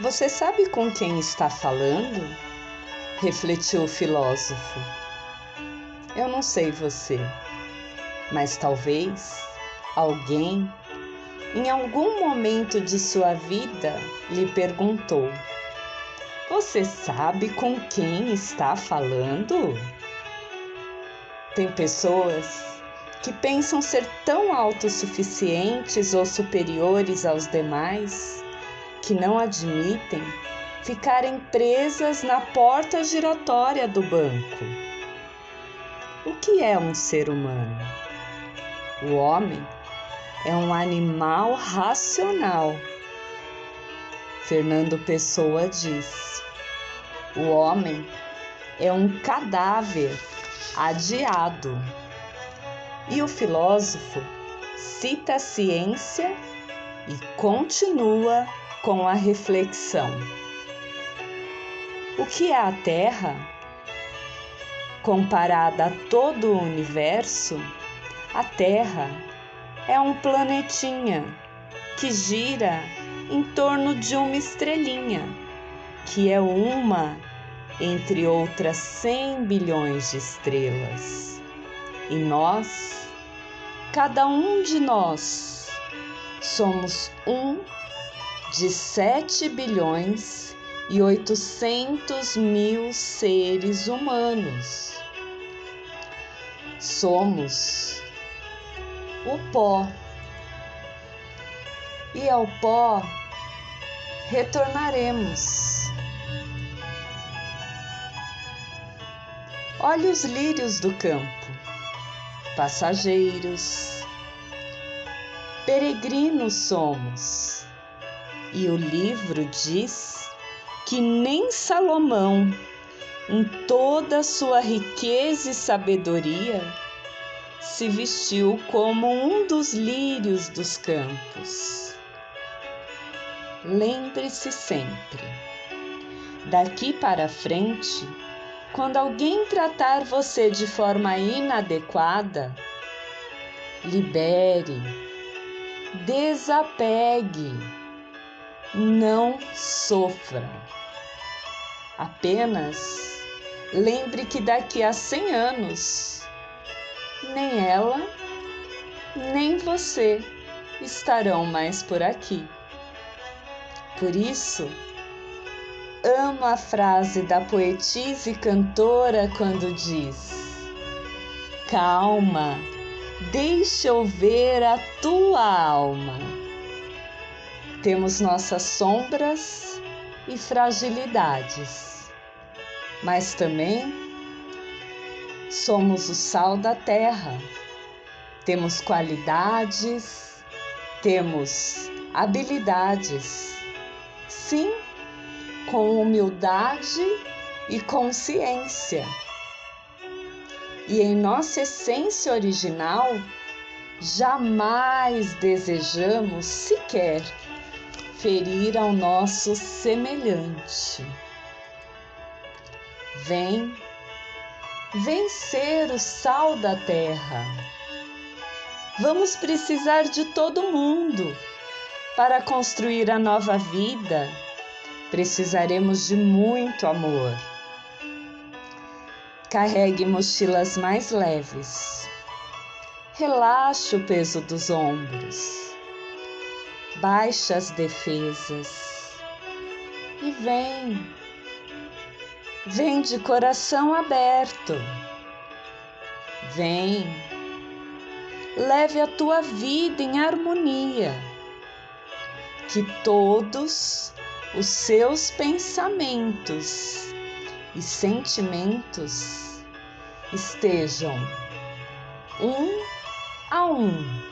Você sabe com quem está falando? refletiu o filósofo. Eu não sei você, mas talvez alguém, em algum momento de sua vida, lhe perguntou: Você sabe com quem está falando? Tem pessoas que pensam ser tão autossuficientes ou superiores aos demais que não admitem ficarem presas na porta giratória do banco. O que é um ser humano? O homem é um animal racional. Fernando Pessoa diz: o homem é um cadáver adiado. E o filósofo cita a ciência e continua com a reflexão. O que é a Terra? Comparada a todo o universo, a Terra é um planetinha que gira em torno de uma estrelinha, que é uma entre outras 100 bilhões de estrelas. E nós, cada um de nós, somos um de 7 bilhões e 800 mil seres humanos. Somos o pó. E ao pó retornaremos. Olhe os lírios do campo, passageiros, peregrinos somos. E o livro diz que nem Salomão, em toda a sua riqueza e sabedoria, se vestiu como um dos lírios dos campos. Lembre-se sempre, daqui para frente, quando alguém tratar você de forma inadequada, libere, desapegue, não sofra. Apenas lembre que daqui a 100 anos, nem ela, nem você estarão mais por aqui. Por isso, amo a frase da poetisa e cantora quando diz: Calma, deixa eu ver a tua alma. Temos nossas sombras e fragilidades, mas também somos o sal da terra. Temos qualidades, temos habilidades. Sim, com humildade e consciência. E em nossa essência original, jamais desejamos sequer ferir ao nosso semelhante. Vem, ser o sal da terra. Vamos precisar de todo mundo para construir a nova vida precisaremos de muito amor. Carregue mochilas mais leves. Relaxe o peso dos ombros. Baixe as defesas. E vem. Vem de coração aberto. Vem. Leve a tua vida em harmonia. Que todos os seus pensamentos e sentimentos estejam um a um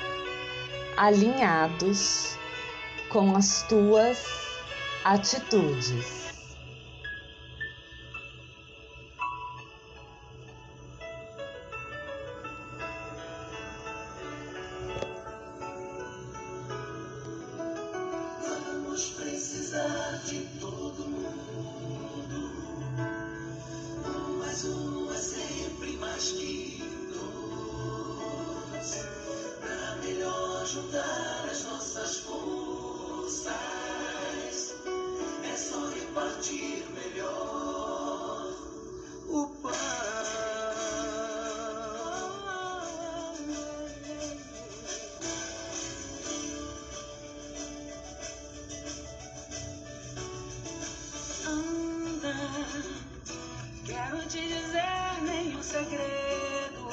alinhados com as tuas atitudes. juntar as nossas forças. É repartir melhor o pão. Anda, quero te dizer nenhum segredo.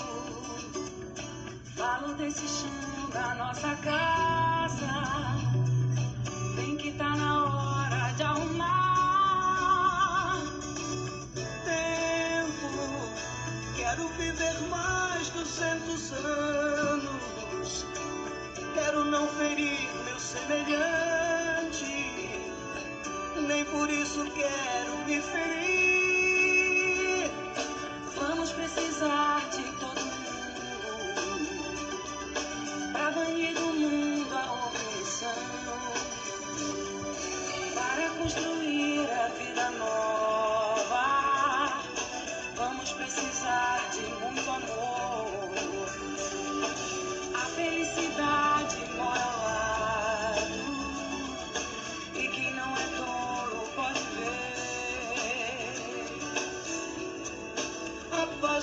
Falo desse chão da nossa casa. Anos. Quero não ferir meu semelhante. Nem por isso quero me ferir. Vamos precisar de todo mundo para banir do mundo a omissão, para construir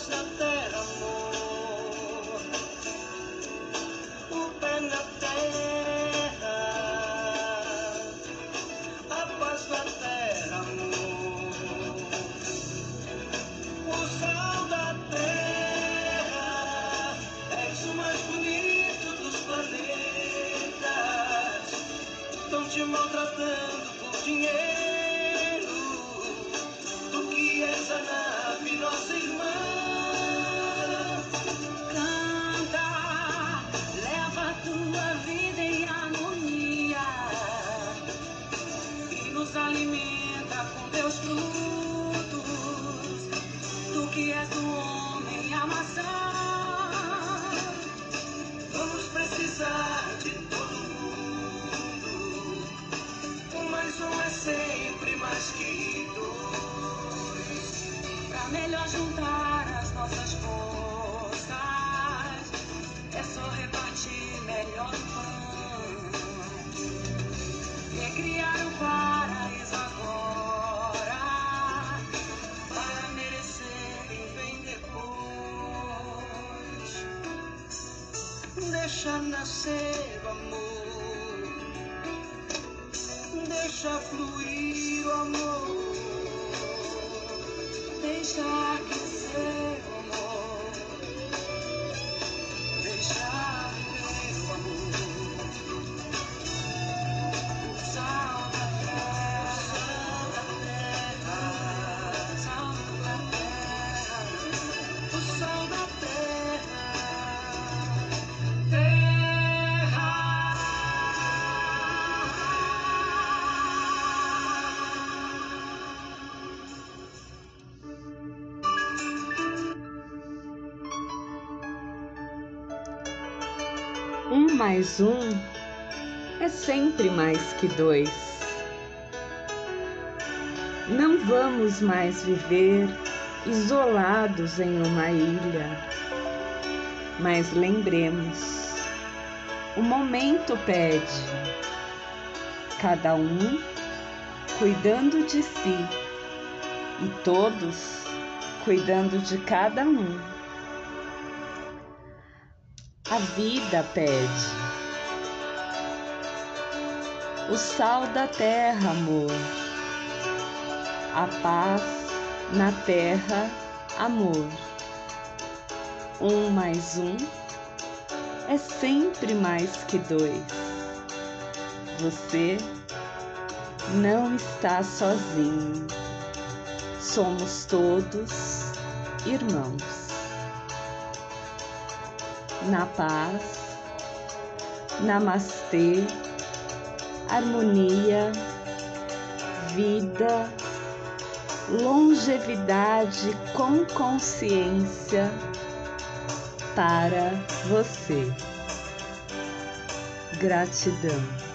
A Um é sempre mais que dois. Pra melhor juntar as nossas forças, é só repartir melhor o pão. E criar o paraíso agora, para merecer quem vem depois. Deixa nascer o amor, deixa fluir o amor, deixa crescer mais um é sempre mais que dois. Não vamos mais viver isolados em uma ilha, mas lembremos, o momento pede, cada um cuidando de si e todos cuidando de cada um. A vida pede. O sal da terra, amor. A paz na terra, amor. Um mais um é sempre mais que dois. Você não está sozinho. Somos todos irmãos na paz, namastê, harmonia, vida, longevidade com consciência para você. Gratidão.